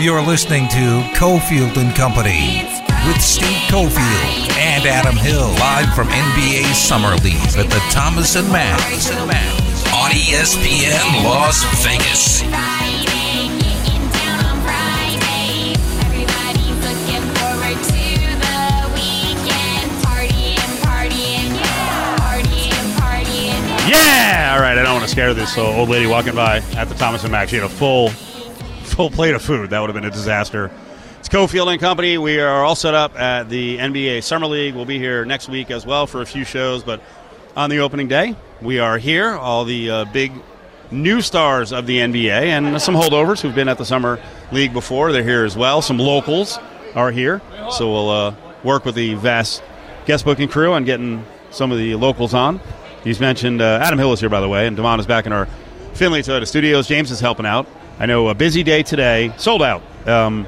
You're listening to Cofield and Company with Steve Cofield and Adam Hill live from NBA Summer League at the Thomas and Mack on ESPN Las Vegas. Yeah! All right, I don't want to scare this old lady walking by at the Thomas and Mack. She had a full, full plate of food. That would have been a disaster. It's Cofield and Company. We are all set up at the NBA Summer League. We'll be here next week as well for a few shows, but on the opening day, we are here. All the uh, big new stars of the NBA and some holdovers who've been at the Summer League before. They're here as well. Some locals are here, so we'll uh, work with the vast guest booking crew on getting some of the locals on. He's mentioned uh, Adam Hill is here, by the way, and Damon is back in our Findlay Toyota studios. James is helping out. I know a busy day today, sold out. Um,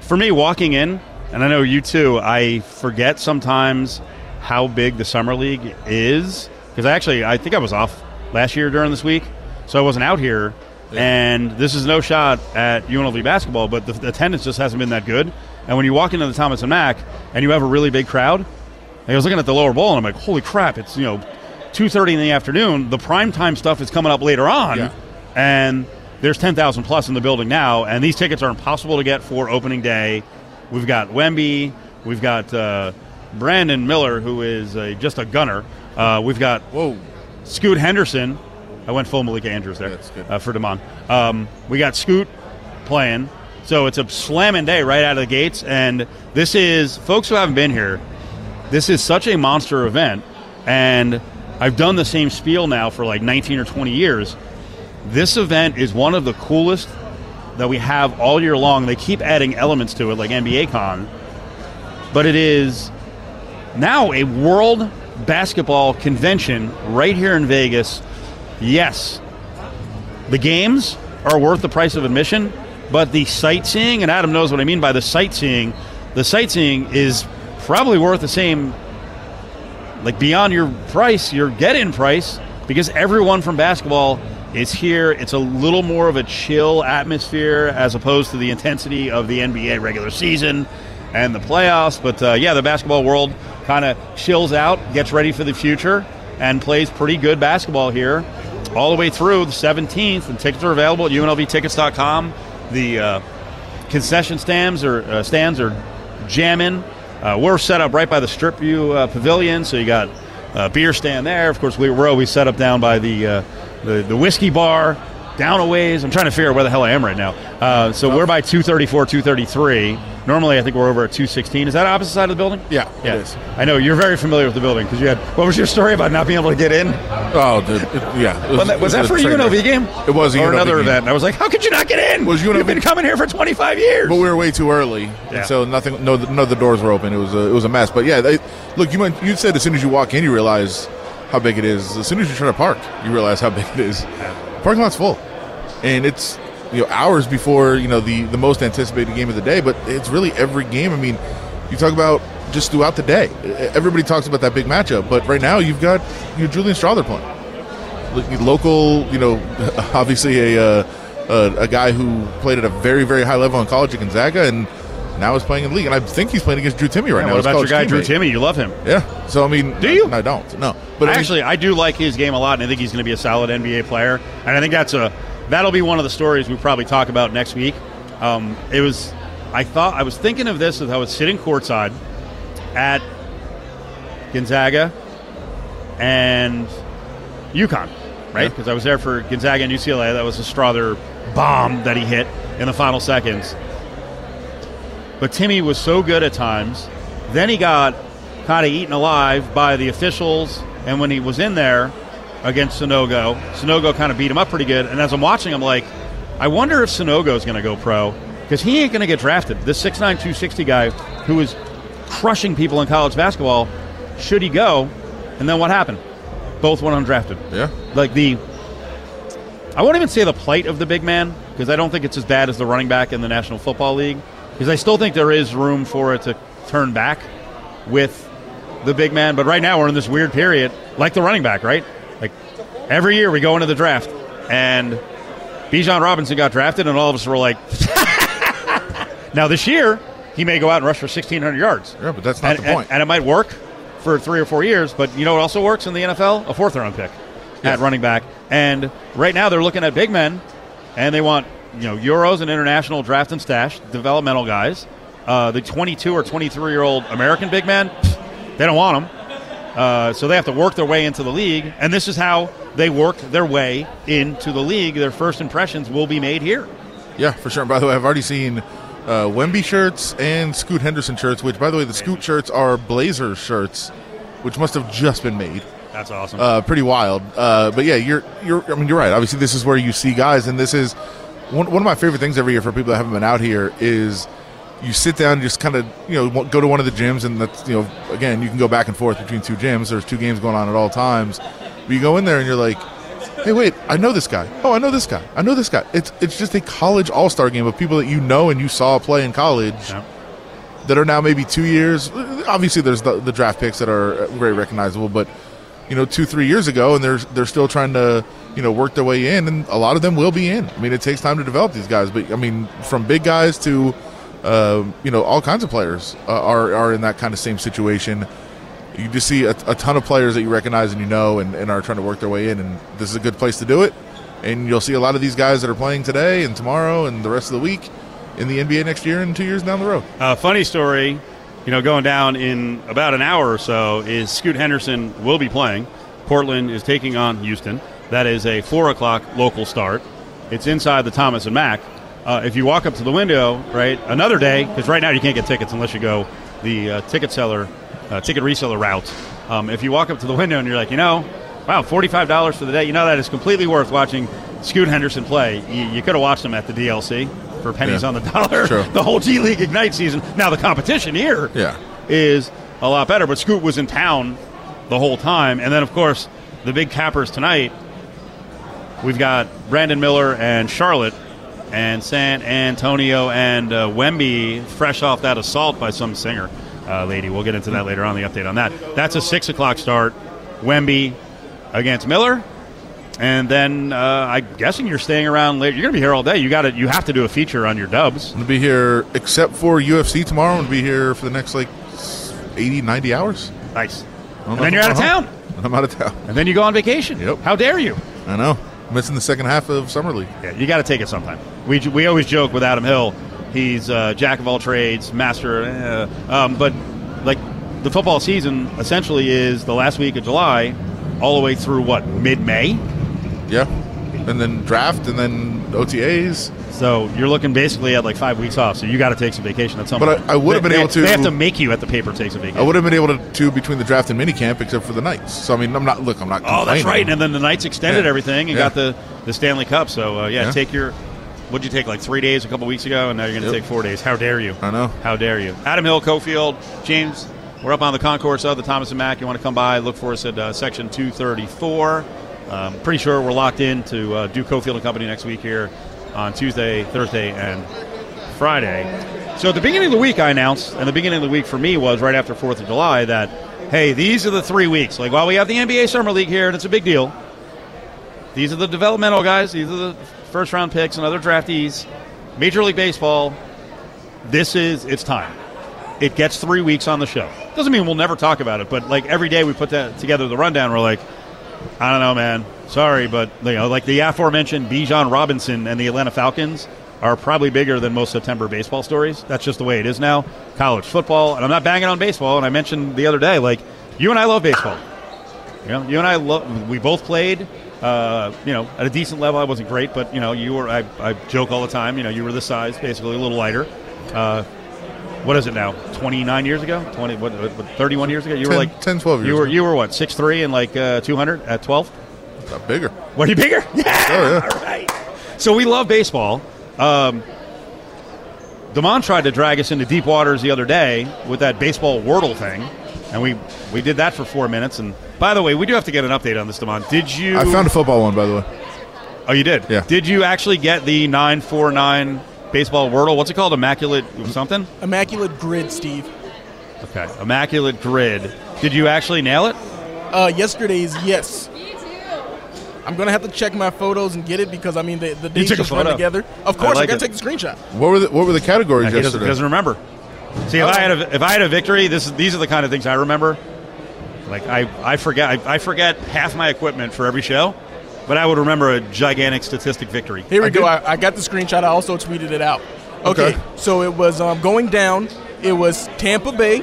for me, walking in, and I know you too, I forget sometimes how big the summer league is because I actually I think I was off last year during this week, so I wasn't out here. And this is no shot at UNLV basketball, but the, the attendance just hasn't been that good. And when you walk into the Thomas and Mack and you have a really big crowd, I was looking at the lower bowl and I'm like, holy crap! It's you know, two thirty in the afternoon. The prime time stuff is coming up later on, Yeah. And there's ten thousand plus in the building now, and these tickets are impossible to get for opening day. We've got Wemby, we've got uh, Brandon Miller, who is a, just a gunner. Uh, we've got Whoa. Scoot Henderson. I went full Malika Andrews there. Uh, for Damon. Um, we got Scoot playing. So it's a slamming day right out of the gates. And this is, folks who haven't been here, this is such a monster event. And I've done the same spiel now for like 19 or 20 years. This event is one of the coolest that we have all year long. They keep adding elements to it, like NBA Con. But it is now a world basketball convention right here in Vegas. Yes, the games are worth the price of admission, but the sightseeing, and Adam knows what I mean by the sightseeing, the sightseeing is probably worth the same, like beyond your price, your get in price, because everyone from basketball is here. It's a little more of a chill atmosphere as opposed to the intensity of the NBA regular season and the playoffs. But uh, yeah, the basketball world kind of chills out, gets ready for the future, and plays pretty good basketball here all the way through the 17th. And tickets are available at UNLVtickets.com. The uh, concession stands are uh, stands are jamming. Uh, we're set up right by the Strip View uh, Pavilion, so you got a beer stand there. Of course, we, we're always set up down by the, uh, the the whiskey bar, down a ways. I'm trying to figure out where the hell I am right now. Uh, so we're by 234, 233. Normally, I think we're over at 216. Is that opposite side of the building? Yeah, yeah. it is. I know you're very familiar with the building because you had. What was your story about not being able to get in? Oh, dude. It, yeah. It Was that, was that for a UNLV game? It was a or UNLV another game. event. And I was like, how could you not get in? Was UNLV You've been coming here for 25 years. But we were way too early, Yeah. so nothing. No, none of the doors were open. It was a, it was a mess. But yeah, they, look, you you said as soon as you walk in, you realize how big it is. As soon as you try to park, you realize how big it is. Parking lot's full, and it's you know hours before you know the the most anticipated game of the day. But it's really every game. I mean, you talk about just throughout the day. Everybody talks about that big matchup, but right now you've got you know, Julian Strawther playing. Local, you know, obviously a, uh, a a guy who played at a very very high level in college at Gonzaga, and now is playing in the league. And I think he's playing against Drew Timme right Yeah, now. what about your guy, Drew. Timme? You love him. Yeah. So I mean, Do you? No, I don't. No. But I mean, actually, I do like his game a lot, and I think he's going to be a solid NBA player. And I think that's a that'll be one of the stories we probably talk about next week. Um, it was, I thought I was thinking of this as I was sitting courtside at Gonzaga and UConn, right? Yeah. Because I was there for Gonzaga and UCLA. That was a Strawther bomb that he hit in the final seconds. But Timme was so good at times. Then he got kind of eaten alive by the officials. And when he was in there against Sanogo, Sanogo kind of beat him up pretty good. And as I'm watching, I'm like, I wonder if Sanogo is going to go pro because he ain't going to get drafted. This 6'9", 260 guy who is crushing people in college basketball, should he go? And then what happened? Both went undrafted yeah. like the I won't even say the plight of the big man because I don't think it's as bad as the running back in the National Football League because I still think there is room for it to turn back with the big man. But right now we're in this weird period, like the running back, right? Like every year we go into the draft and Bijan Robinson got drafted, and all of us were like, now this year he may go out and rush for 1,600 yards. Yeah, but that's not and, the point. And, and it might work for three or four years, but you know what also works in the NFL? A fourth round pick Yeah. at running back. And right now they're looking at big men, and they want you know Euros and international draft and stash developmental guys. Uh, the 22 or 23 year old American big men, pfft, they don't want them. Uh, so they have to work their way into the league, and this is how they work their way into the league. Their first impressions will be made here. Yeah, for sure. By the way, I've already seen uh, Wemby shirts and Scoot Henderson shirts. Which, by the way, the Scoot shirts are Blazers shirts, which must have just been made. That's awesome. uh, pretty wild. Uh, but yeah, you're you're. I mean, you're right. Obviously, this is where you see guys, and this is one one of my favorite things every year for people that haven't been out here is you sit down and just kind of you know go to one of the gyms, and that's you know again you can go back and forth between two gyms. There's two games going on at all times. But you go in there and you're like. Hey, wait! I know this guy. Oh, I know this guy. I know this guy. It's it's just a college all star game of people that you know and you saw play in college Yeah. that are now maybe two years. Obviously, there's the, the draft picks that are very recognizable, but you know, two three years ago, and they're they're still trying to you know work their way in, and a lot of them will be in. I mean, it takes time to develop these guys, but I mean, from big guys to uh, you know all kinds of players uh, are are in that kind of same situation. You just see a, a ton of players that you recognize and you know, and, and are trying to work their way in, and this is a good place to do it. And you'll see a lot of these guys that are playing today and tomorrow and the rest of the week in the NBA next year and two years down the road. Uh, funny story, you know, going down in about an hour or so is Scoot Henderson will be playing. Portland is taking on Houston. That is a four o'clock local start. It's inside the Thomas and Mack. Uh, if you walk up to the window, right, another day, because right now you can't get tickets unless you go the uh, ticket seller, uh, ticket reseller route. Um, if you walk up to the window and you're like, you know, wow, forty-five dollars for the day, you know that is completely worth watching Scoot Henderson play. You, you could have watched him at the DLC for pennies Yeah. on the dollar the whole G League Ignite season. Now the competition here Yeah. is a lot better, but Scoot was in town the whole time. And then, of course, the big cappers tonight, we've got Brandon Miller and Charlotte and San Antonio and uh, Wemby fresh off that assault by some singer uh, lady. We'll get into that later on, the update on that. That's a 6 o'clock start. Wemby against Miller. And then uh, I'm guessing you're staying around later. You're going to be here all day. You got to. You have to do a feature on your dubs. I'm going to be here, except for UFC tomorrow, I'm to be here for the next like 80, 90 hours. Nice. And then you're out of home. town. I'm out of town. And then you go on vacation. Yep. How dare you? I know. Missing the second half of Summer League. Yeah, you got to take it sometime. We, we always joke with Adam Hill, he's uh, jack of all trades, master. Uh, um, but like the football season essentially is the last week of July, all the way through what mid May. Yeah. And then draft and then OTAs. So you're looking basically at like five weeks off. So you got to take some vacation at some But point. I- I would have They- been able to- They have to make you at the paper take some vacation. I would have been able to do between the draft and minicamp, except for the Knights. So I mean, I'm not. Look, I'm not. Oh, that's right. And then the Knights extended Yeah. everything and Yeah. got the, the Stanley Cup. So uh, yeah, Yeah. take your. What'd you take? Like three days a couple weeks ago, and now you're going to Yep. take four days. How dare you? I know. How dare you? Adam Hill, Cofield, James. We're up on the concourse of the Thomas and Mack. You want to come by? Look for us at uh, section 234. Um, pretty sure we're locked in to uh, do Cofield and Company next week here on Tuesday, Thursday, and Friday. So at the beginning of the week, I announced, and the beginning of the week for me was right after Fourth of July that, hey, these are the three weeks. Like while we have the NBA Summer League here, and it's a big deal. These are the developmental guys. These are the first round picks and other draftees. Major League Baseball. This is it's time. It gets three weeks on the show. Doesn't mean we'll never talk about it, but like every day we put that together the rundown, we're like, I don't know, man. Sorry, but you know, like the aforementioned Bijan Robinson and the Atlanta Falcons are probably bigger than most September baseball stories. That's just the way it is now. College football, and I'm not banging on baseball. And I mentioned the other day, like you and I love baseball. You know, you and I love. We both played. Uh, you know, at a decent level. I wasn't great, but you know, you were. I, I joke all the time. You know, you were the size, basically a little lighter. Uh, what is it now? Twenty nine years ago? Twenty? What? what Thirty one years ago? You were like 10, 12 You were. ago. You were what? Six three and like uh, two hundred at twelve. Bigger. What are you bigger? Yeah. Oh, yeah. All right. So we love baseball. Um, Damon tried to drag us into deep waters the other day with that baseball wordle thing, and we we did that for four minutes. And by the way, we do have to get an update on this, Damon. Did you? I found a football one, by the way. Oh, you did. Yeah. Did you actually get the nine four nine baseball wordle? What's it called? Immaculate something. Immaculate grid, Steve. Okay. Immaculate grid. Did you actually nail it? Uh, yesterday's yes. Me too. I'm gonna have to check my photos and get it because I mean the the You dates took a just run together. Of course, I, like gotta it. take the screenshot. What were the, what were the categories He doesn't, yesterday? he doesn't remember. See, if Oh. I had a if I had a victory, this is, these are the kind of things I remember. Like I, I forget I, I forget half my equipment for every show, but I would remember a gigantic statistic victory. Here we I go. I, I got the screenshot. I also tweeted it out. Okay, Okay. so it was um, going down. It was Tampa Bay,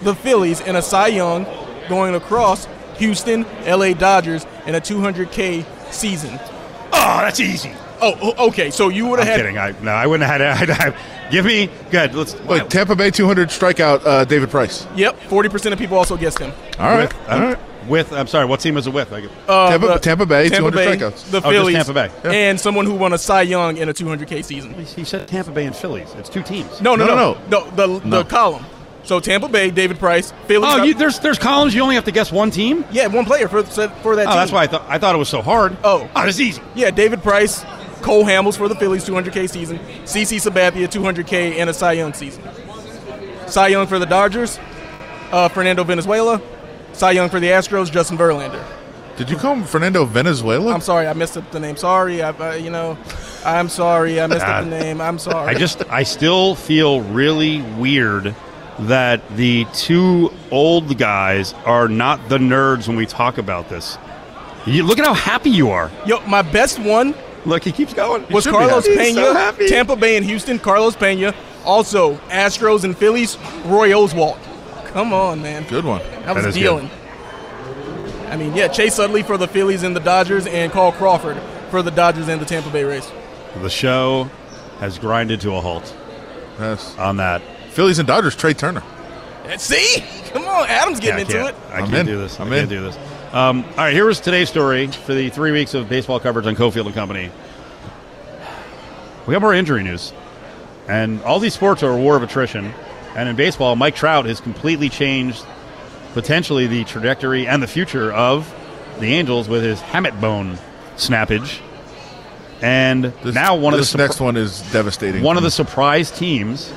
the Phillies, and a Cy Young going across Houston, L.A. Dodgers in a 200K season. Oh, that's easy. Oh, okay. So you would have had kidding. I no, I wouldn't have had it. I'd give me good. Let's Wait, Tampa Bay 200 strikeout uh, David Price. Yep, 40% of people also guessed him. All right. with, All right. With I'm sorry. What team is it with? Like, Uh, Tampa- the- Tampa Bay, Tampa 200 Bay, strikeouts. The Oh, just Phillies, Tampa Bay. Yeah. and someone who won a Cy Young in a 200K season. he said Tampa Bay and Phillies. It's two teams. No, no, No, no, no, no. The, the column. So Tampa Bay, David Price, Phillies. Oh, you, there's there's columns. You only have to guess one team. yeah, one player for for that Oh, team. that's why I thought I thought it was so hard. Oh. oh, it's easy. Yeah, David Price, Cole Hamels for the Phillies, 200K season. CC Sabathia, 200K and a Cy Young season. Cy Young for the Dodgers, uh, Fernando Venezuela. Cy Young for the Astros, Justin Verlander. Did you call him Fernando Venezuela? I'm sorry, I messed up the name. Sorry, I, uh, you know, I'm sorry, I messed up the name. I'm sorry. I just I still feel really weird that the two old guys are not the nerds when we talk about this. You, look at how happy you are. yo, my best one Look, he keeps going. He was Carlos Pena, so happy. Tampa Bay and Houston. Carlos Pena, also Astros and Phillies. Roy Oswalt. Come on, man. Good one. That was That is dealing. I mean, yeah, Chase Utley for the Phillies and the Dodgers, and Carl Crawford for the Dodgers and the Tampa Bay Rays. The show has grinded to a halt Yes. on that. Phillies and Dodgers, Trea Turner. And See, come on, Adam's getting I into it. I I'm can't in. do this. I'm I can't in. do this. Um, all right, here was today's story for the three weeks of baseball coverage on Cofield and Company. We have more injury news, and all these sports are a war of attrition. And in baseball, Mike Trout has completely changed potentially the trajectory and the future of the Angels with his hamate bone snappage. And This, now one of the surpri- next one is devastating. one of the surprise teams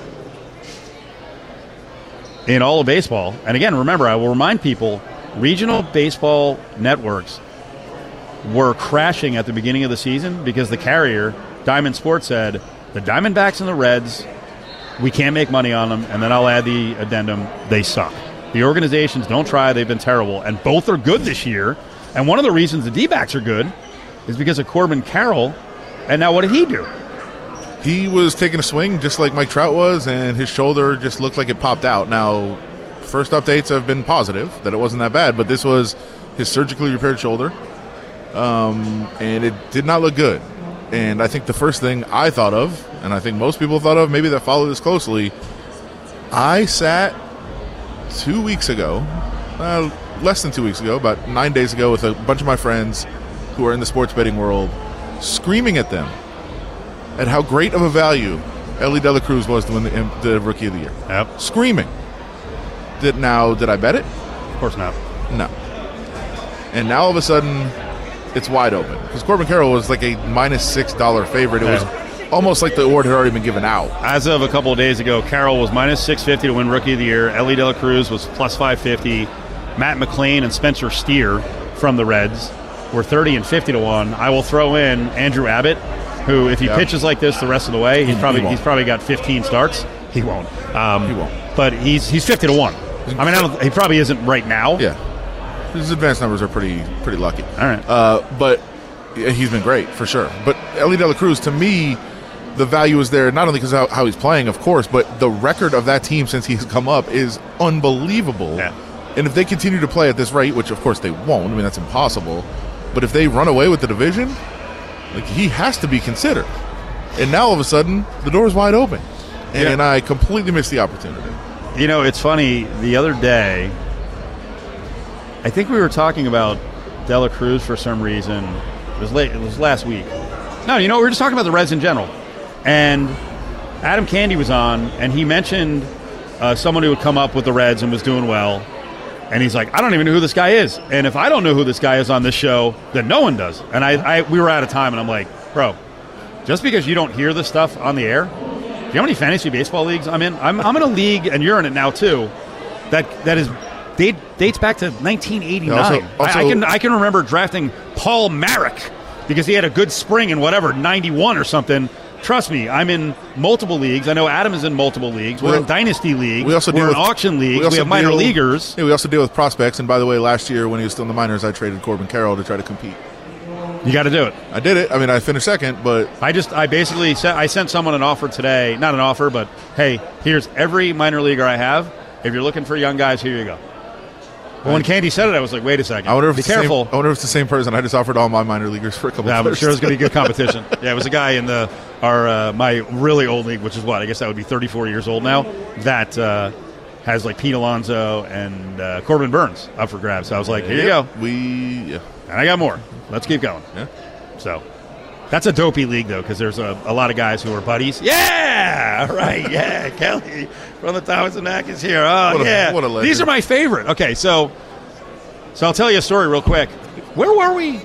in all of baseball. And again, remember, I will remind people regional baseball networks were crashing at the beginning of the season because the carrier, Diamond Sports, said the Diamondbacks and the Reds, we can't make money on them. And then I'll add the addendum they suck. The organizations don't try, they've been terrible. And both are good this year. And one of the reasons the D backs are good is because of Corbin Carroll. And now, what did he do? He was taking a swing just like Mike Trout was, and his shoulder just looked like it popped out. Now, first updates have been positive that it wasn't that bad, but this was his surgically repaired shoulder, um, and it did not look good. And I think the first thing I thought of, and I think most people thought of, maybe that follow this closely, I sat two weeks ago, uh, less than two weeks ago, about nine days ago, with a bunch of my friends who are in the sports betting world, screaming at them at how great of a value Elly De La Cruz was to win the, the Rookie of the Year. Yep. Screaming. Did now? Did I bet it? Of course not. No. And now all of a sudden, it's wide open because Corbin Carroll was like a minus six dollar favorite. It was almost like the award had already been given out. As of a couple of days ago, Carroll was minus 650 to win Rookie of the Year. Elly De La Cruz was plus 550. Matt McLain and Spencer Steer from the Reds were 30 and 50 to 1. I will throw in Andrew Abbott, who, if he Yeah. pitches like this the rest of the way, he's probably he he's probably got 15 starts. He won't. Um, He won't. But he's he's 50 to 1. I mean, I don't, he probably isn't right now. Yeah, his advanced numbers are pretty pretty lucky. All right. Uh, but he's been great for sure. But Elly De La Cruz, to me, the value is there not only because how, how he's playing, of course, but the record of that team since he's come up is unbelievable. Yeah. And if they continue to play at this rate, which of course they won't, I mean that's impossible. But if they run away with the division, like he has to be considered. And now all of a sudden, the door's wide open, and Yeah. I completely missed the opportunity. You know, it's funny. The other day, I think we were talking about De La Cruz for some reason. It was late. It was last week. No, you know, we were just talking about the Reds in general. And Adam Candee was on, and he mentioned uh, someone who had come up with the Reds and was doing well. And he's like, I don't even know who this guy is. And if I don't know who this guy is on this show, then no one does. And I, I we were out of time, and I'm like, bro, just because you don't hear this stuff on the air, do you know how many fantasy baseball leagues I'm in? I'm, I'm in a league, and you're in it now too. That that is date, dates back to 1989. Yeah, also- I, I can I can remember drafting Paul Marek because he had a good spring in whatever ninety one or something. Trust me, I'm in multiple leagues. I know Adam is in multiple leagues. We're We- in dynasty leagues. We also We're deal in with auction leagues. We, also have minor deal- leaguers. Yeah, we also deal with prospects. And by the way, last year when he was still in the minors, I traded Corbin Carroll to try to compete. You got to do it. I did it. I mean, I finished second, but I just I basically sent, I sent someone an offer today, not an offer, but hey, here's every minor leaguer I have. If you're looking for young guys, here you go. But when Candee said it, I was like, wait a second. I wonder if be the same- careful. I wonder if it's the same person. I just offered all my minor leaguers for a couple. Yeah, I'm sure it's going to be good competition. yeah, it was a guy in the our uh, my really old league, which is what I guess that would be 34 years old now. That uh, has like Pete Alonso and uh, Corbin Burnes up for grabs. So I was like, here you go, We yeah. and I got more. Let's keep going. Yeah. So that's a dopey league though, because there's a, a lot of guys who are buddies. Yeah, right. Yeah, Kelly from the Thomas and Mack is here. Oh What a- yeah, what a legend. these are my favorite. Okay, so so I'll tell you a story real quick. Where were we?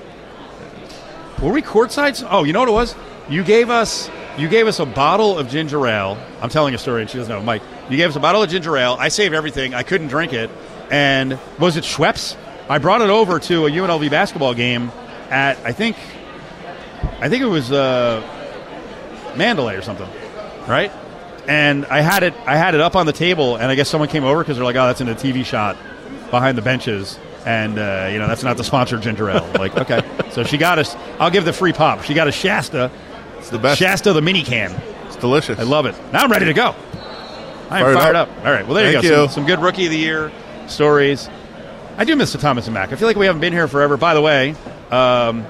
Were we courtside? Oh, you know what it was? You gave us you gave us a bottle of ginger ale. I'm telling a story, and she doesn't know. Mike, you gave us a bottle of ginger ale. I saved everything. I couldn't drink it, and was it Schweppes? I brought it over to a UNLV basketball game at I think I think it was uh, Mandalay or something, right? And I had it I had it up on the table, and I guess someone came over because they're like, "Oh, that's in a TV shot behind the benches." And uh, you know that's not the sponsored ginger ale. Like, okay, so she got us. I'll give the free pop. She got a Shasta, It's the best. Shasta the mini can. It's delicious. I love it. Now I'm ready to go. I'm Fired fired, up. up. All right. Well, there Thank you go. you. Some, some good rookie of the year stories. I do miss the Thomas and Mack. I feel like we haven't been here forever. By the way, um,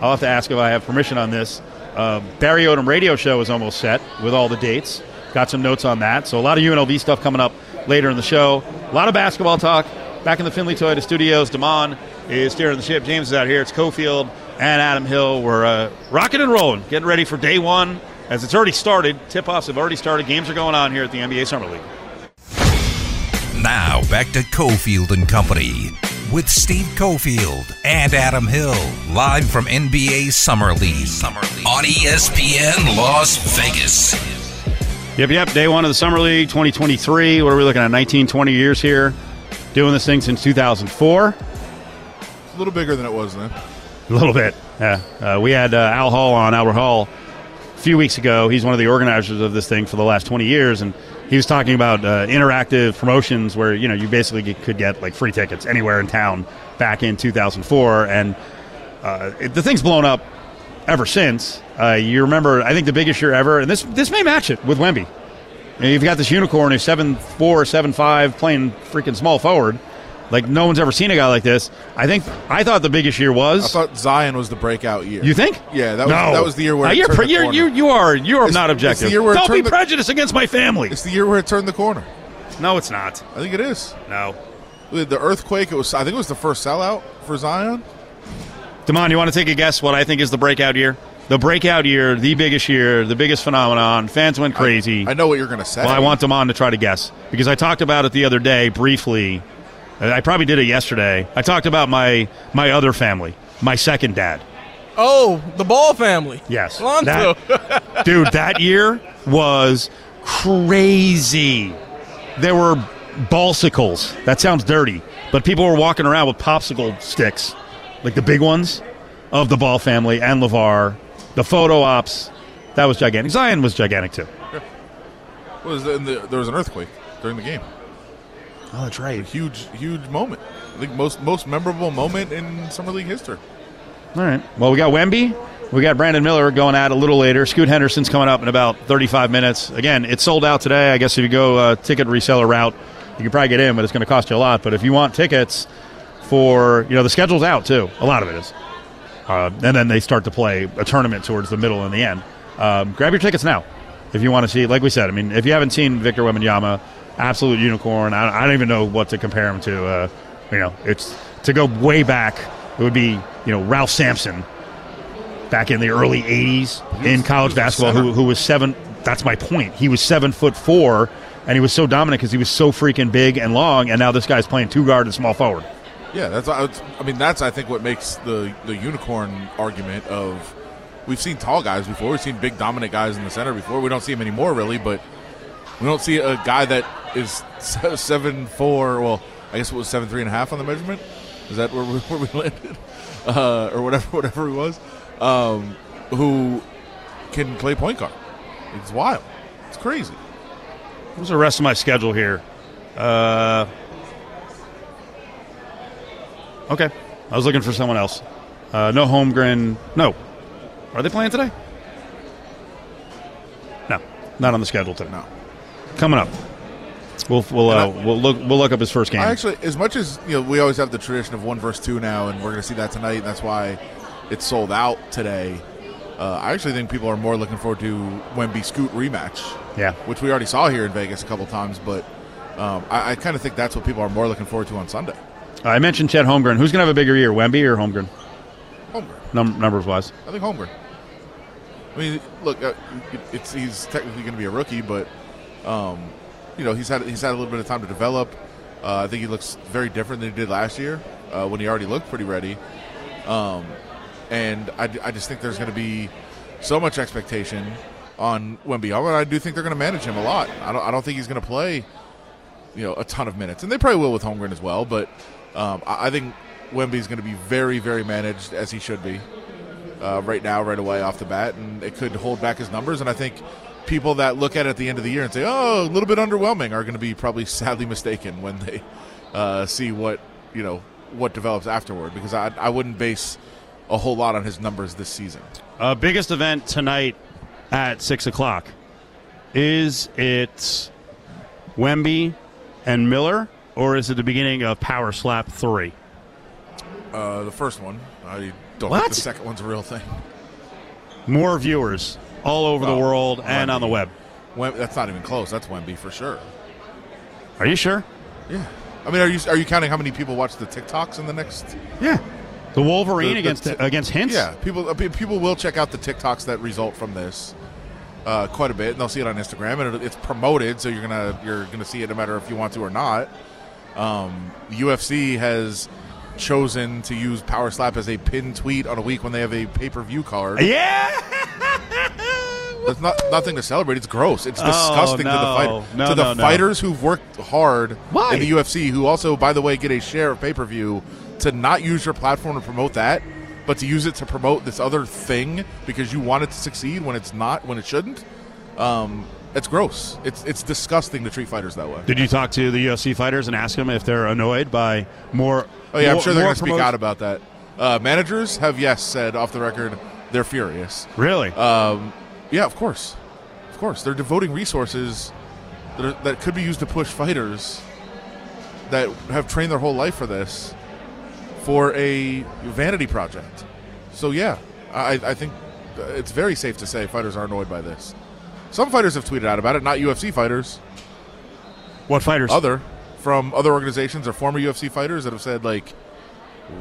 I'll have to ask if I have permission on this. Uh, Barry Odom radio show is almost set with all the dates. Got some notes on that. So a lot of UNLV stuff coming up later in the show. A lot of basketball talk. Back in the Findlay Toyota Studios, Damon is steering the ship. James is out here. It's Cofield and Adam Hill. We're uh, rocking and rolling, getting ready for day one. As it's already started, tip-offs have already started. Games are going on here at the NBA Summer League. Now back to Cofield and Company with Steve Cofield and Adam Hill, live from NBA Summer League, Summer League. on ESPN Las Vegas. Yep, yep. Day one of the Summer League 2023. What are we looking at? 19, 20 years here. Doing this thing since 2004. A little bigger than it was then. A little bit. Yeah. Uh, we had uh, Al Hall on, Albert Hall, a few weeks ago. He's one of the organizers of this thing for the last 20 years. And he was talking about uh, interactive promotions where, you know, you basically could get like free tickets anywhere in town back in 2004. And uh, it, the thing's blown up ever since. Uh, you remember, I think the biggest year ever, and this this may match it with Wemby. You know, you've got this unicorn who's seven four, seven five, playing freaking small forward. Like no one's ever seen a guy like this. I think I thought the biggest year was. I thought Zion was the breakout year. you think? Yeah, that was no. that was the year where it you're, turned pre- the you're, you you are you are It's- not it's the objective. year where Don't be turned the- prejudiced against my family. It's the year where it turned the corner. No, it's not. I think it is. No. The earthquake. It was. I think it was the first sellout for Zion. Damon, you want to take a guess what I think is the breakout year? The breakout year, the biggest year, the biggest phenomenon. Fans went crazy. I know what you're going to say. Well, I want Damon to try to guess because I talked about it the other day briefly. I probably did it yesterday. I talked about my my other family, my second dad. Oh, the Ball family. Yes, Lonzo. That- dude, that year was crazy. There were balsicles. That sounds dirty, but people were walking around with popsicle sticks, like the big ones, of the Ball family and LaVar. The photo ops, that was gigantic. Zion was gigantic too. What was the, and the, there was an earthquake during the game. Oh, that's right. Huge, huge moment. I think most most memorable moment in summer league history. All right. Well, we got Wemby. We got Brandon Miller going at a little later. Scoot Henderson's coming up in about 35 minutes. Again, it's sold out today. I guess if you go uh, ticket reseller route, you can probably get in, but it's going to cost you a lot. But if you want tickets for, you know, the schedule's out too. A lot of it is. Uh, and then they start to play a tournament towards the middle and the end. Um, grab your tickets now if you want to see. Like we said, I mean, if you haven't seen Victor Wembanyama, absolute unicorn. I, I don't even know what to compare him to. Uh, you know, it's to go way back. It would be you know Ralph Sampson back in the early '80s in college he was a basketball, who, who was seven. That's my point. He was seven foot four, and he was so dominant because he was so freaking big and long. And now this guy's playing two guard and small forward. Yeah, that's. I mean, that's I think what makes the the unicorn argument of we've seen tall guys before, we've seen big dominant guys in the center before. We don't see them anymore, really, but we don't see a guy that is seven four. Well, I guess it was seven three and a half on the measurement. Is that where we, where we landed, uh, or whatever whatever he was, um, who can play point guard. It's wild. It's crazy. What's the rest of my schedule here? Uh, okay. I was looking for someone else. Uh, no Holmgren. No. Are they playing today? No, not on the schedule today. No. Coming up. We'll we'll uh, we'll look we'll look up his first game. I actually, as much as you know, we always have the tradition of one versus two now, and we're going to see that tonight. And that's why it's sold out today. Uh, I actually think people are more looking forward to Wemby Scoot rematch, yeah. which we already saw here in Vegas a couple times. But um, I, I kind of think that's what people are more looking forward to on Sunday. I mentioned Chet Holmgren. Who's going to have a bigger year, Wemby or Holmgren, Holmgren, num- numbers wise? I think Holmgren. I mean, look, uh, it- it's he's technically going to be a rookie, but um, you know he's had he's had a little bit of time to develop. Uh, I think he looks very different than he did last year uh, when he already looked pretty ready. Um, and I, I just think there's going to be so much expectation on Wemby. I do think they're going to manage him a lot. I don't I don't think he's going to play you know a ton of minutes, and they probably will with Holmgren as well. But um, I, I think Wemby's going to be very very managed as he should be uh, right now, right away off the bat, and it could hold back his numbers. And I think people that look at it at the end of the year and say, "Oh, a little bit underwhelming," are going to be probably sadly mistaken when they uh, see what you know what develops afterward. Because I, I wouldn't base a whole lot on his numbers this season. Uh, biggest event tonight at six o'clock. Is it Wemby and Miller, or is it the beginning of Power Slap three? Uh, the first one, I don't What? think the second one's a real thing. More viewers all over the Oh, world and on the web. Wem- that's not even close. That's Wemby for sure. Are you sure? Yeah. I mean, are you are you counting how many people watch the TikToks in the next Yeah. The Wolverine The- the against t- against Hints. Yeah, people uh, people will check out the TikToks that result from this uh, quite a bit, and they'll see it on Instagram, and it, it's promoted, so you're gonna you're gonna see it no matter if you want to or not. Um, UFC has chosen to use Power Slap as a pin tweet on a week when they have a pay per view card. Yeah. There's not nothing to celebrate. It's gross. It's Oh, disgusting to the fight No, to the no, no. fighters who've worked hard Why? in the UFC, who also, by the way, get a share of pay per view. To not use your platform to promote that, but to use it to promote this other thing because you want it to succeed when it's not, when it shouldn't. Um, it's gross. It's it's disgusting to treat fighters that way. Did you talk to the UFC fighters and ask them if they're annoyed by more? Oh yeah, I'm sure they're more going to speak out about that. Uh, managers have yes said off the record they're furious. Really? Um, yeah, of course, of course. They're devoting resources that, are, that could be used to push fighters that have trained their whole life for this for a vanity project. So yeah, I, I think it's very safe to say fighters are annoyed by this. Some fighters have tweeted out about it, not UFC fighters, what fighters? other from other organizations or former UFC fighters that have said like,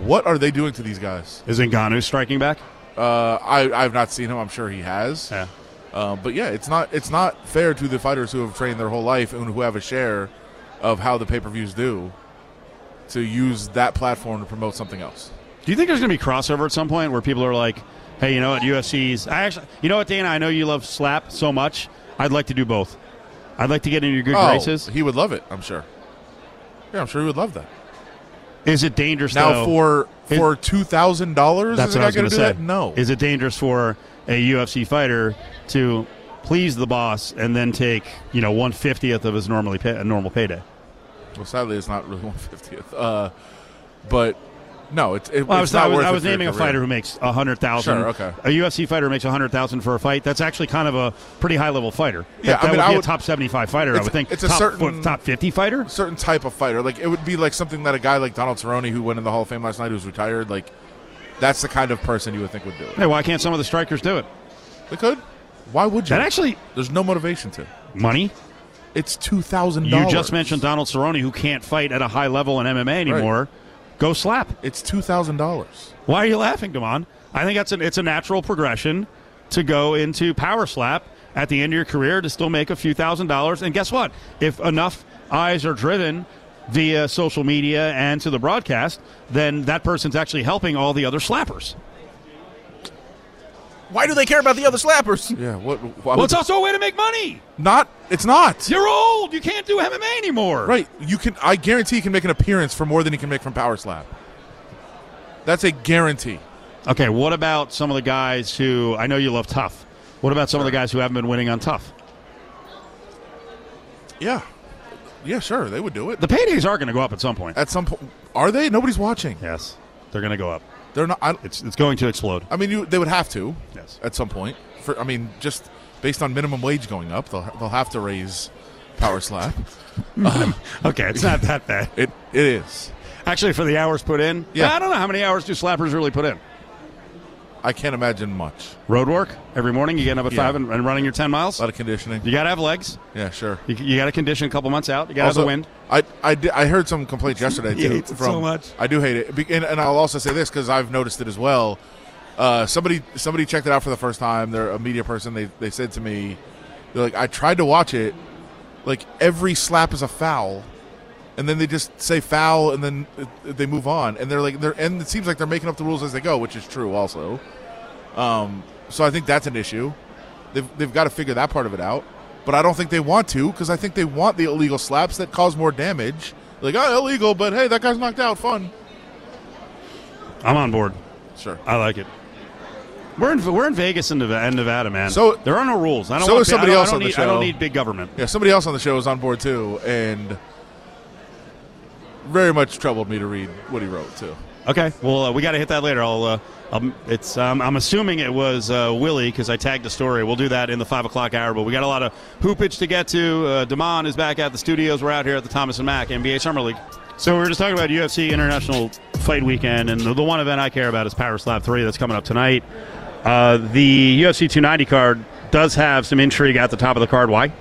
"What are they doing to these guys?" Is Ngannou striking back? Uh, I I've not seen him. I'm sure he has. Yeah. Uh, but yeah, it's not it's not fair to the fighters who have trained their whole life and who have a share of how the pay per views do to use that platform to promote something else. Do you think there's going to be crossover at some point where people are like, "Hey, you know what? UFC's. I actually, you know what, Dana? I know you love slap so much. I'd like to do both. I'd like to get into your good graces. Oh, he would love it. I'm sure. Yeah, I'm sure he would love that. Is it dangerous Now though? for for two thousand dollars, That's what I was going to say. that? No. Is it dangerous for a UFC fighter to please the boss and then take you know one fiftieth of his normally pay, a normal payday? well, sadly, it's not really one fiftieth. Uh, but no, it's it, Well, I it's was, I was, worth I was for your naming a career. fighter who makes a hundred thousand. Sure, okay. A UFC fighter makes a hundred thousand for a fight. That's actually kind of a pretty high level fighter. Yeah, that, I mean, would I be would- a top seventy five fighter. I would think. it's a top, certain- top fifty fighter. certain type of fighter. Like it would be like something that a guy like Donald Cerrone, who went in the Hall of Fame last night, who's retired, like that's the kind of person you would think would do it. Hey, why can't some of the strikers do it? They could. Why would you? That actually There's no motivation to. money. It's two thousand You just mentioned Donald Cerrone, who can't fight at a high level in MMA anymore. Go slap. It's two thousand dollars. Why are you laughing, Damon? I think that's an, it's a natural progression to go into power slap at the end of your career to still make a few thousand dollars. And guess what? If enough eyes are driven via social media and to the broadcast, then that person's actually helping all the other slappers. Why do they care about the other slappers? Yeah. What? Why Well, it's also a way to make money. not. It's not. You're old. You can't do MMA anymore. Right. You can. I guarantee you can make an appearance for more than you can make from Power Slap. That's a guarantee. Okay, what about some of the guys who I know you love tough? What about some of the guys who haven't been winning on tough? Yeah, yeah, sure, they would do it. The paydays are going to go up at some point. At some point, are they? Nobody's watching. Yes, they're going to go up. They're not. I, It's it's going to explode. I mean, you, they would have to. Yes. At some point. For I mean, just based on minimum wage going up, they'll they'll have to raise power slap. Okay, it's not that bad. It it is. Actually, for the hours put in, Yeah. I don't know how many hours do slappers really put in. I can't imagine much. Road work every morning. You getting up at Yeah. five and, and running your ten miles. A lot of conditioning. You got to have legs. Yeah, sure. You, you got to condition a couple months out. You got to have the wind. I, I, di- I heard some complaints yesterday He too. hates it from, so much. I do hate it, and, and I'll also say this because I've noticed it as well. Uh, somebody somebody checked it out for the first time. They're a media person. They they said to me, they're like, I tried to watch it. Like every slap is a foul, and then they just say foul, and then they move on. And they're like, they're and it seems like they're making up the rules as they go, which is true also. Um, so I think that's an issue. They've they've got to figure that part of it out. But I don't think they want to because I think they want the illegal slaps that cause more damage. Like, oh, illegal, but hey, that guy's knocked out. Fun. I'm on board. Sure. I like it. We're in we're in Vegas and Nevada, Nevada, man. So- there are no rules. I don't so want is somebody I don't, else I don't on the show. I don't need big government. Yeah, somebody else on the show is on board too, and very much troubled me to read what he wrote too. Okay, well, uh, we got to hit that later. I'll. Uh, um, it's. Um, I'm assuming it was uh, Willie because I tagged the story. We'll do that in the five o'clock hour. But we got a lot of hoopage to get to. Uh, Damon is back at the studios. We're out here at the Thomas and Mack NBA Summer League. So we were just talking about UFC International Fight Weekend, and the, the one event I care about is Power Slap Three that's coming up tonight. Uh, the UFC 290 card does have some intrigue at the top of the card. Why?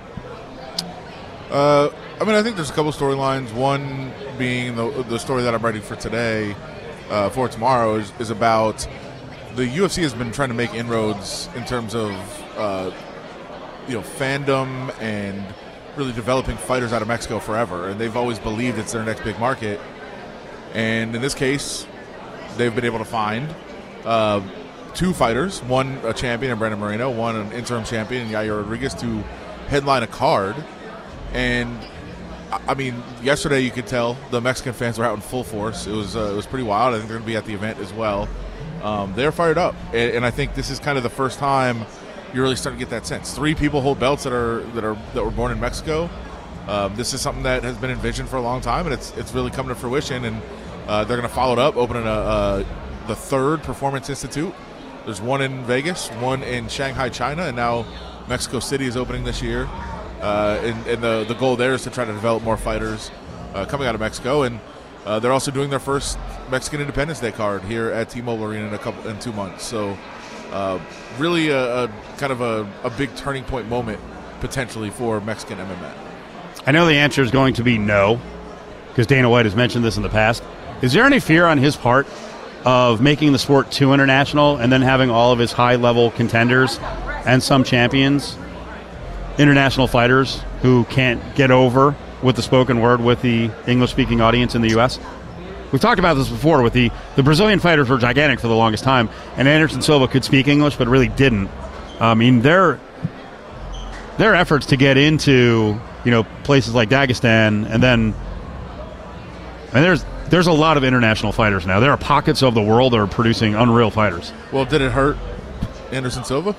Uh, I mean, I think there's a couple storylines. One being the the story that I'm writing for today, uh, for tomorrow, is, is about the UFC has been trying to make inroads in terms of uh, you know fandom and really developing fighters out of Mexico forever, and they've always believed it's their next big market. And in this case, they've been able to find uh, two fighters, one a champion in Brandon Moreno, one an interim champion in Yair Rodriguez, to headline a card. And I- mean, yesterday you could tell the Mexican fans were out in full force. It was uh, it was pretty wild. I think they're going to be at the event as well. Um, they're fired up, and, and I think this is kind of the first time you're really starting to get that sense. Three people hold belts that are that are that were born in Mexico. Um, this is something that has been envisioned for a long time, and it's it's really coming to fruition. And uh, they're going to follow it up, opening a, a the third Performance Institute. There's one in Vegas, one in Shanghai, China, and now Mexico City is opening this year. Uh, and and the, the goal there is to try to develop more fighters uh, coming out of Mexico. And uh, they're also doing their first Mexican Independence Day card here at T-Mobile Arena in a couple in two months. So uh, really a, a kind of a, a big turning point moment potentially for Mexican MMA. I know the answer is going to be no, because Dana White has mentioned this in the past. Is there any fear on his part of making the sport too international and then having all of his high level contenders and some champions, international fighters who can't get over with the spoken word with the English speaking audience in the U.S.? We've talked about this before with the, the Brazilian fighters were gigantic for the longest time, and Anderson Silva could speak English but really didn't. I mean, their their efforts to get into you know places like Dagestan, and then and there's there's a lot of international fighters now. There are pockets of the world that are producing unreal fighters. Well, did it hurt Anderson Silva?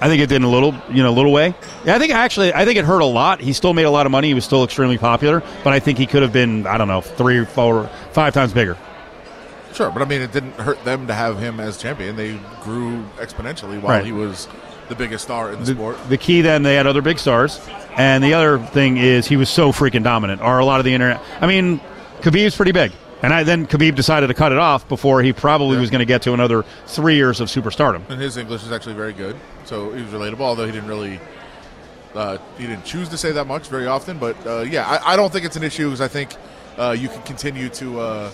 I think it did in a little, you know, a little way. Yeah, I think actually, I think it hurt a lot. He still made a lot of money. He was still extremely popular, but I think he could have been, I don't know, three, four, five times bigger. Sure, but I mean, it didn't hurt them to have him as champion. They grew exponentially while Right. he was the biggest star in the, The, sport. the key then they had other big stars, and the other thing is he was so freaking dominant. Are a lot of the internet? I mean, Khabib's pretty big, and I then Khabib decided to cut it off before he probably Yeah. was going to get to another three years of superstardom. And his English is actually very good, so he was relatable. Although he didn't really, uh, he didn't choose to say that much very often. But uh, yeah, I, I don't think it's an issue because I think uh, you can continue to uh,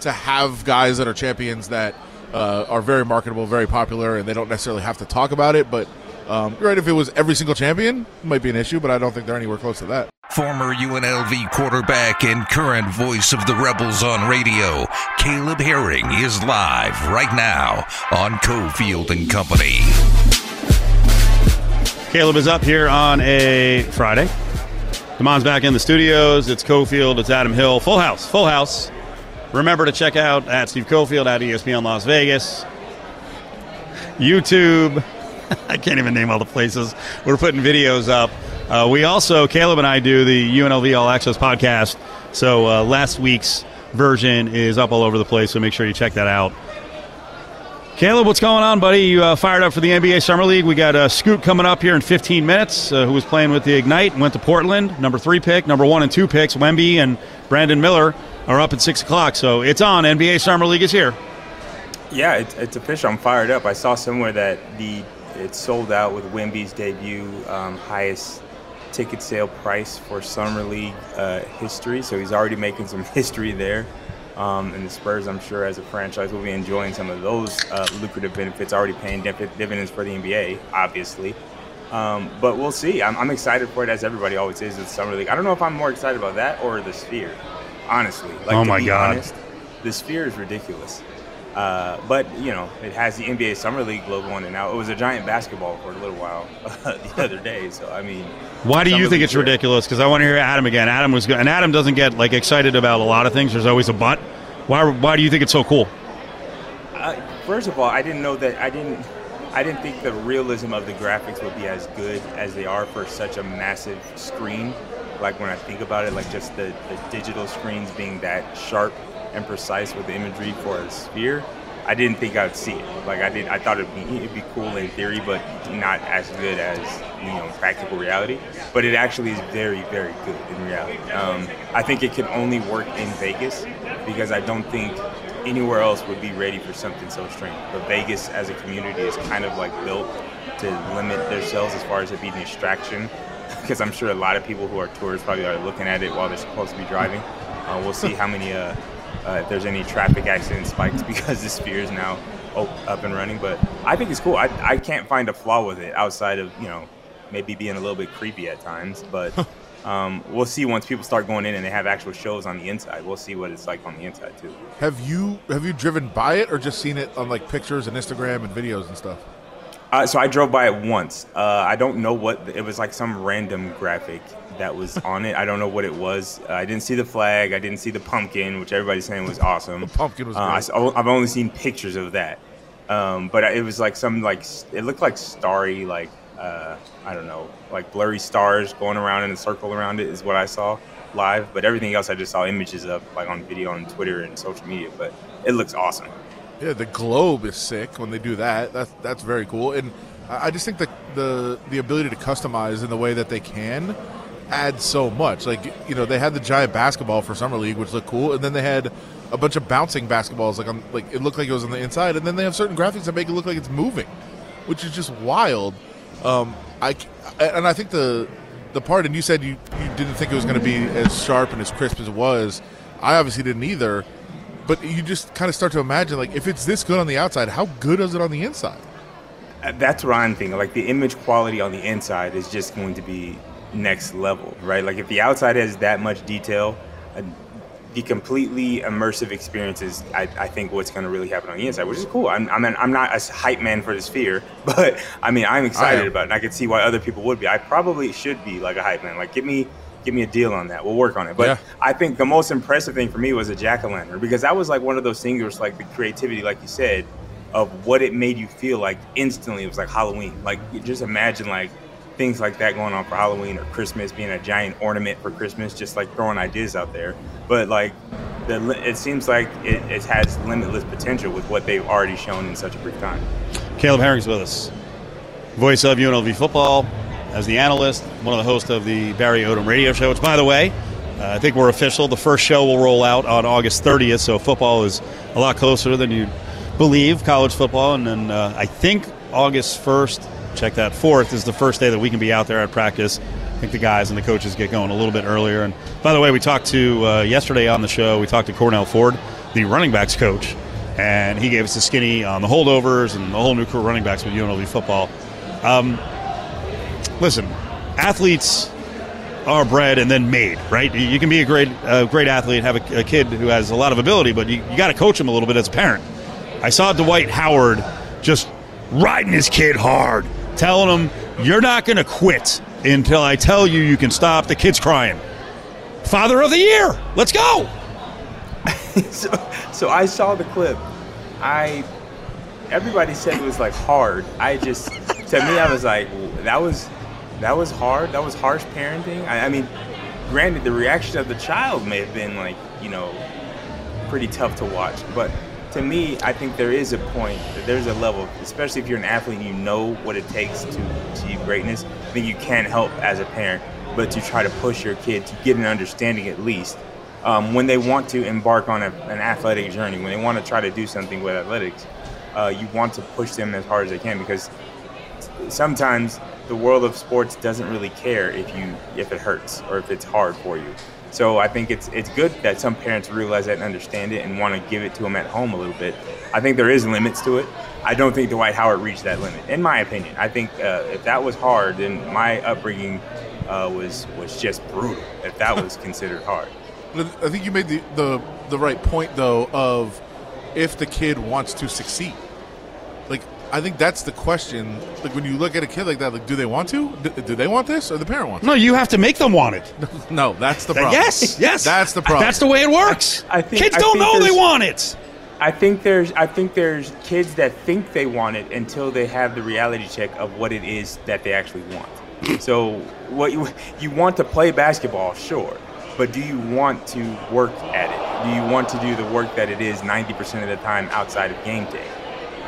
to have guys that are champions that uh, are very marketable, very popular, and they don't necessarily have to talk about it. But um, right, if it was every single champion, it might be an issue. But I don't think they're anywhere close to that. Former UNLV quarterback and current voice of the Rebels on radio, Caleb Herring is live right now on Cofield and Company. Caleb is up here on a Friday. Damon's back in the studios. It's Cofield. It's Adam Hill. Full house. Full house. Remember to check out at Steve Cofield at ESPN Las Vegas, YouTube. I can't even name all the places. We're putting videos up. Uh, we also, Caleb and I do the UNLV All Access podcast. So uh, last week's version is up all over the place. So make sure you check that out. Caleb, what's going on, buddy? You uh, fired up for the NBA Summer League. We got uh, Scoot coming up here in 15 minutes, uh, who was playing with the Ignite, went to Portland, number three pick, number one and two picks. Wemby and Brandon Miller are up at 6 o'clock. So it's on. NBA Summer League is here. Yeah, it's, it's official. I'm fired up. I saw somewhere that the it's sold out with Wemby's debut, um, highest ticket sale price for Summer League uh, history. So he's already making some history there. Um, and the Spurs, I'm sure, as a franchise, will be enjoying some of those uh, lucrative benefits, already paying dividends for the NBA, obviously. Um, but we'll see. I'm, I'm, excited for it, as everybody always is with Summer League. I don't know if I'm more excited about that or the Sphere, honestly. Like, oh, my God. Honest, the Sphere is ridiculous. Uh, but you know, it has the NBA Summer League logo on it now. It was a giant basketball for a little while the other day. So I mean, why do you think it's ridiculous? Because I want to hear Adam again. Adam was good, and Adam doesn't get like excited about a lot of things. There's always a but. Why? Why do you think it's so cool? Uh, first of all, I didn't know that. I didn't. I didn't think the realism of the graphics would be as good as they are for such a massive screen. Like when I think about it, like just the, the digital screens being that sharp and precise with the imagery for a sphere, I didn't think I'd see it. Like I did, I thought it'd be it'd be cool in theory, but not as good as you know practical reality. But it actually is very very good in reality. Um, I think it can only work in Vegas because I don't think anywhere else would be ready for something so strange. But Vegas as a community is kind of like built to limit themselves as far as it being distraction. Because I'm sure a lot of people who are tourists probably are looking at it while they're supposed to be driving. Uh, we'll see how many uh, uh, if there's any traffic accident spikes because the sphere is now up and running. But I think it's cool. I, I can't find a flaw with it outside of, you know, maybe being a little bit creepy at times. But um, we'll see once people start going in and they have actual shows on the inside. We'll see what it's like on the inside too. Have you have you driven by it or just seen it on like pictures and Instagram and videos and stuff? Uh, so I drove by it once. Uh, I don't know what it was like. Some random graphic that was on it. I don't know what it was. Uh, I didn't see the flag. I didn't see the pumpkin, which everybody's saying was awesome. the pumpkin was. Uh, I, have only seen pictures of that, um, but it was like some like it looked like starry, like uh, I don't know, like blurry stars going around in a circle around it is what I saw live. But everything else I just saw images of, like on video on Twitter and social media. But it looks awesome. Yeah, the globe is sick when they do that. That's that's very cool, and I just think that the the ability to customize in the way that they can adds so much. Like you know, they had the giant basketball for summer league, which looked cool, and then they had a bunch of bouncing basketballs. Like on like it looked like it was on the inside, and then they have certain graphics that make it look like it's moving, which is just wild. Um, I and I think the the part, and you said you, you didn't think it was going to be as sharp and as crisp as it was. I obviously didn't either but you just kind of start to imagine like if it's this good on the outside, how good is it on the inside? Uh, that's what I'm thinking. Like the image quality on the inside is just going to be next level, right? Like if the outside has that much detail, uh, the completely immersive experience is, I, I think, what's going to really happen on the inside, which is cool. I'm, I mean, I'm not a hype man for the sphere, but I mean, I'm excited about it. And I can see why other people would be. I probably should be like a hype man. Like, give me give me a deal on that. We'll work on it. But yeah. I think the most impressive thing for me was a jack o' lantern because that was like one of those things where it's like the creativity, like you said, of what it made you feel like instantly. It was like Halloween. Like just imagine like things like that going on for Halloween or Christmas, being a giant ornament for Christmas, just like throwing ideas out there. But like, the, it seems like it, it has limitless potential with what they've already shown in such a brief time. Caleb Herring's with us, voice of UNLV football, as the analyst, one of the hosts of the Barry Odom radio show, which, by the way, uh, I think we're official. The first show will roll out on August 30th, so football is a lot closer than you believe, college football. And then uh, I think August 1st, check that, 4th, is the first day that we can be out there at practice. I think the guys and the coaches get going a little bit earlier. And by the way, we talked to, uh, yesterday on the show, we talked to Cornell Ford, the running backs coach, and he gave us a skinny on the holdovers and the whole new crew of running backs with UNLV football. Um, listen, athletes are bred and then made, right? You can be a great, uh, great athlete, have a, a, kid who has a lot of ability, but you, you got to coach him a little bit as a parent. I saw Dwight Howard just riding his kid hard, telling him, "You're not going to quit until I tell you you can stop." The kid's crying. Father of the year, let's go. so, so I saw the clip. I everybody said it was like hard. I just to me I was like that was that was hard. That was harsh parenting. I, I mean, granted the reaction of the child may have been like you know pretty tough to watch, but to me, I think there is a point there's a level, especially if you're an athlete and you know what it takes to achieve greatness. I think you can't help as a parent but to try to push your kid to get an understanding at least um, when they want to embark on a, an athletic journey, when they want to try to do something with athletics. Uh, you want to push them as hard as they can because sometimes the world of sports doesn't really care if you if it hurts or if it's hard for you. So I think it's it's good that some parents realize that and understand it and want to give it to them at home a little bit. I think there is limits to it. I don't think Dwight Howard reached that limit, in my opinion. I think uh, if that was hard, then my upbringing uh, was was just brutal. If that was considered hard. I think you made the, the the right point though of if the kid wants to succeed. Like I think that's the question. Like when you look at a kid like that, like do they want to? Do, do they want this, or the parent wants? No, you have to make them want it. it? No, that's the problem. Yes, yes. That's the problem. That's the way it works. I think- Kids I don't think know they want it. I think there's I think there's kids that think they want it until they have the reality check of what it is that they actually want. So what you you want to play basketball, sure, but do you want to work at it? Do you want to do the work that it is 90% of the time outside of game day?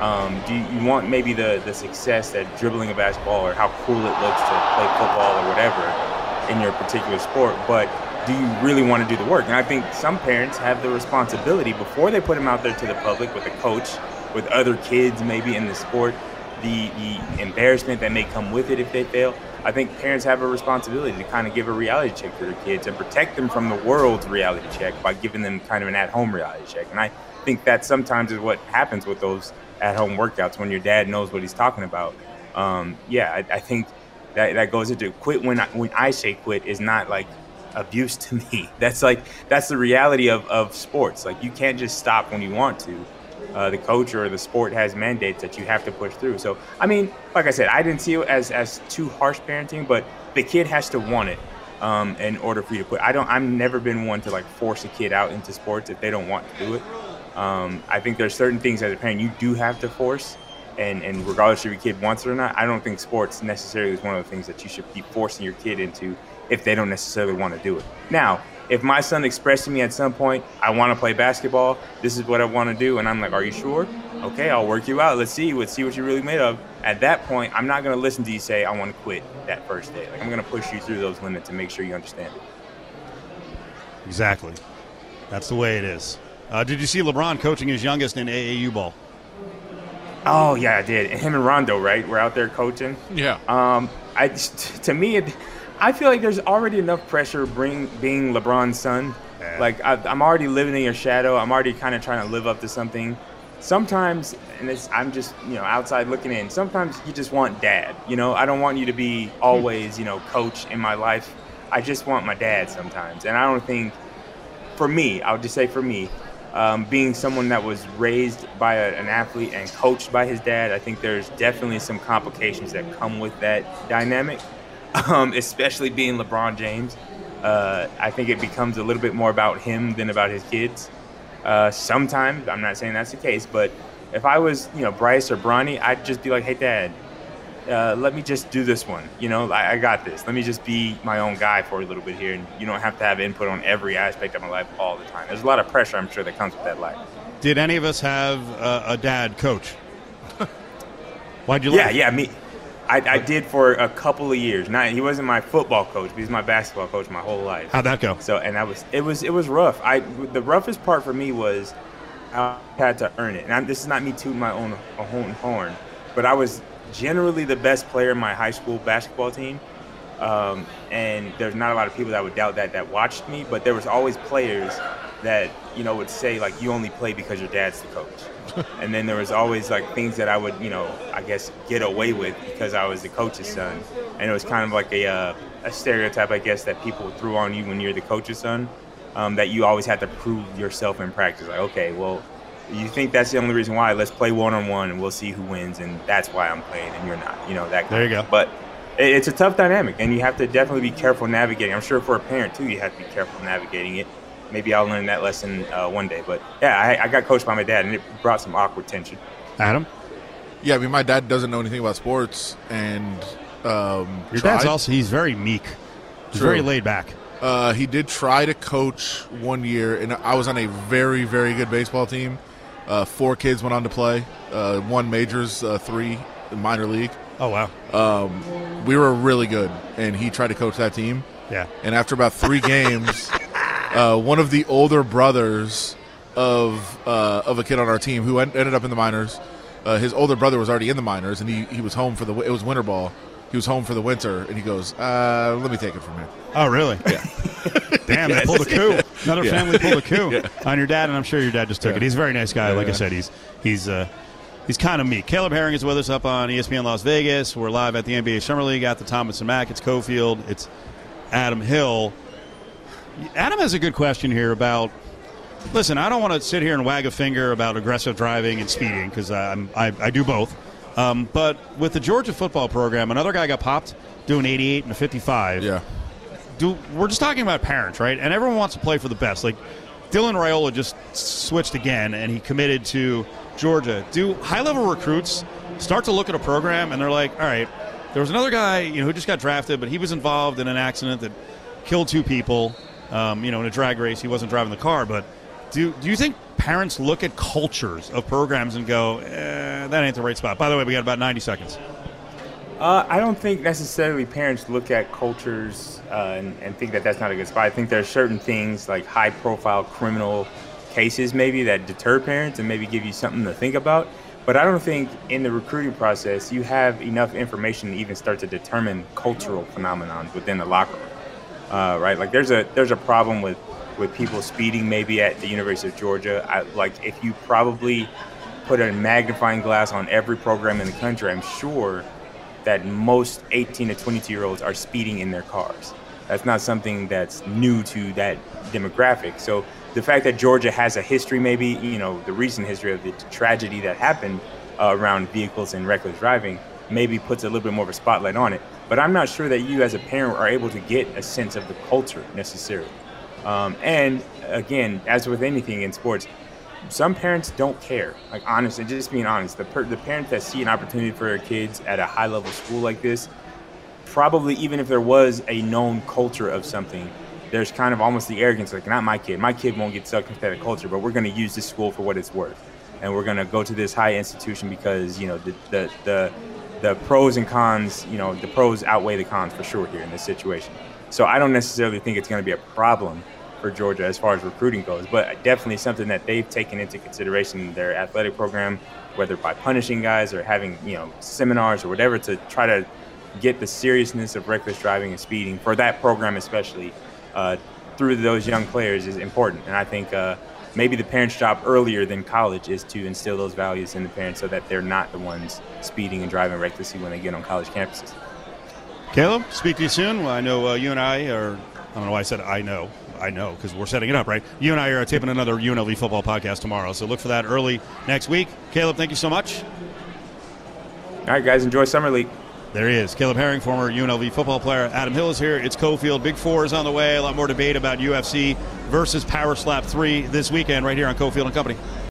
Um, do you, want maybe the the success that dribbling a basketball or how cool it looks to play football or whatever in your particular sport, but do you really want to do the work? And I think some parents have the responsibility before they put them out there to the public with a coach, with other kids maybe in the sport, the, the embarrassment that may come with it if they fail. I think parents have a responsibility to kind of give a reality check to their kids and protect them from the world's reality check by giving them kind of an at home reality check. And I think that sometimes is what happens with those at home workouts when your dad knows what he's talking about. Um, yeah, I, I think that, that goes into quit when I, when I say quit is not like abuse to me. That's like that's the reality of, of sports. Like you can't just stop when you want to. Uh, the coach or the sport has mandates that you have to push through. So I mean, like I said, I didn't see it as as too harsh parenting, but the kid has to want it um, in order for you to quit. I don't. I've never been one to like force a kid out into sports if they don't want to do it. Um, I think there's certain things as a parent you do have to force. And, and regardless if your kid wants it or not, I don't think sports necessarily is one of the things that you should be forcing your kid into if they don't necessarily want to do it. Now, if my son expressed to me at some point, I want to play basketball, this is what I want to do, and I'm like, are you sure? Okay, I'll work you out. Let's see. Let's see what you're really made of. At that point, I'm not going to listen to you say, I want to quit that first day. Like, I'm going to push you through those limits and make sure you understand it. Exactly. That's the way it is. Uh, did you see LeBron coaching his youngest in AAU ball? Oh, yeah, I did. Him and Rondo, right? We're out there coaching. Yeah. Um, I to me, it, I feel like there's already enough pressure bring being LeBron's son. Yeah. Like I, I'm already living in your shadow. I'm already kind of trying to live up to something. Sometimes, and it's, I'm just you know outside looking in. Sometimes you just want dad. You know, I don't want you to be always you know coach in my life. I just want my dad sometimes, and I don't think for me, I would just say for me, um, being someone that was raised by a, an athlete and coached by his dad, I think there's definitely some complications that come with that dynamic, um, especially being LeBron James. Uh, I think it becomes a little bit more about him than about his kids. Uh, sometimes, I'm not saying that's the case, but if I was, you know, Bryce or Bronny, I'd just be like, hey, dad, uh, let me just do this one. You know, I, I got this. Let me just be my own guy for a little bit here. And you don't have to have input on every aspect of my life all the time. There's a lot of pressure, I'm sure, that comes with that life. Did any of us have uh, a dad coach? Why'd you Yeah, yeah, me. I, I did for a couple of years. Not he wasn't my football coach, but he's my basketball coach my whole life. How'd that go? So and I was it was it was rough. I the roughest part for me was I had to earn it. And I'm, this is not me tooting my own, own horn, but I was generally the best player in my high school basketball team. Um, and there's not a lot of people that would doubt that that watched me, but there was always players that you know would say like you only play because your dad's the coach. and then there was always like things that I would you know I guess get away with because I was the coach's son, and it was kind of like a uh, a stereotype I guess that people threw on you when you're the coach's son, um, that you always have to prove yourself in practice. Like okay, well you think that's the only reason why? Let's play one on one and we'll see who wins, and that's why I'm playing and you're not. You know that. Kind There you of- go. But it- it's a tough dynamic, and you have to definitely be careful navigating. I'm sure for a parent too, you have to be careful navigating it. maybe I'll learn that lesson uh, one day. But yeah, I, I got coached by my dad, and it brought some awkward tension. Adam, Yeah, I mean, my dad doesn't know anything about sports, and um, your tried. dad's also he's very meek, he's True. very laid back. Uh, he did try to coach one year, and I was on a very, very good baseball team. Uh, four kids went on to play. Uh, one majors, uh, three minor league. Oh wow, Um, we were really good, and he tried to coach that team. yeah. And after about three games, uh, one of the older brothers of uh, of a kid on our team who en- ended up in the minors, uh, his older brother was already in the minors, and he, he was home for the it was winter ball. He was home for the winter, and he goes, uh, "Let me take it from here." Oh really? Yeah. Damn, they pulled a coup. Another Yeah. family pulled a coup on your dad, and I'm sure your dad just took Yeah. it. He's a very nice guy. Yeah, like I said, he's he's uh, he's kind of meek. Caleb Herring is with us up on ESPN Las Vegas. We're live at the NBA Summer League at the Thomas and Mack. It's Cofield. It's Adam Hill. Adam has a good question here about. Listen, I don't want to sit here and wag a finger about aggressive driving and speeding because I, I do both. Um, but with the Georgia football program, another guy got popped doing 88 and a 55 Yeah, do we're just talking about parents, right? And everyone wants to play for the best. Like Dylan Raiola just switched again, and he committed to Georgia. Do high level recruits start to look at a program and they're like, all right, there was another guy, you know, who just got drafted, but he was involved in an accident that killed two people. Um, you know, in a drag race, he wasn't driving the car. But do do you think parents look at cultures of programs and go, eh, that ain't the right spot? By the way, we got about ninety seconds. Uh, I don't think necessarily parents look at cultures uh, and, and think that that's not a good spot. I think there are certain things like high profile criminal cases maybe that deter parents and maybe give you something to think about. But I don't think in the recruiting process you have enough information to even start to determine cultural phenomenons within the locker room. Uh, right? Like there's a there's a problem with with people speeding maybe at the University of Georgia. I, like if you probably put a magnifying glass on every program in the country, I'm sure that most 18 to 22 year olds are speeding in their cars. That's not something that's new to that demographic. So the fact that Georgia has a history, maybe you know the recent history of the tragedy that happened uh, around vehicles and reckless driving, maybe puts a little bit more of a spotlight on it. But I'm not sure that you, as a parent, are able to get a sense of the culture necessarily. Um, and again, as with anything in sports, some parents don't care. Like honestly, just being honest, the per- the parents that see an opportunity for their kids at a high level school like this, probably even if there was a known culture of something, there's kind of almost the arrogance like not my kid. My kid won't get sucked into that culture, but we're going to use this school for what it's worth, and we're going to go to this high institution because you know the the the the pros and cons, you know, the pros outweigh the cons for sure here in this situation. So I don't necessarily think it's going to be a problem for Georgia as far as recruiting goes, but definitely something that they've taken into consideration in their athletic program, whether by punishing guys or having you know seminars or whatever to try to get the seriousness of reckless driving and speeding for that program especially uh, through those young players is important. And I think uh, maybe the parents' job earlier than college is to instill those values in the parents so that they're not the ones speeding and driving recklessly when they get on college campuses. Caleb, speak to you soon. Well, I know uh, you and I are. I don't know why I said I know. I know because we're setting it up, right? You and I are taping another UNLV football podcast tomorrow, so look for that early next week. Caleb, thank you so much. All right, guys, enjoy Summer League. There he is, Caleb Herring, former UNLV football player. Adam Hill is here. It's Cofield. Big Four is on the way. A lot more debate about UFC versus Power Slap 3 this weekend right here on Cofield and Company.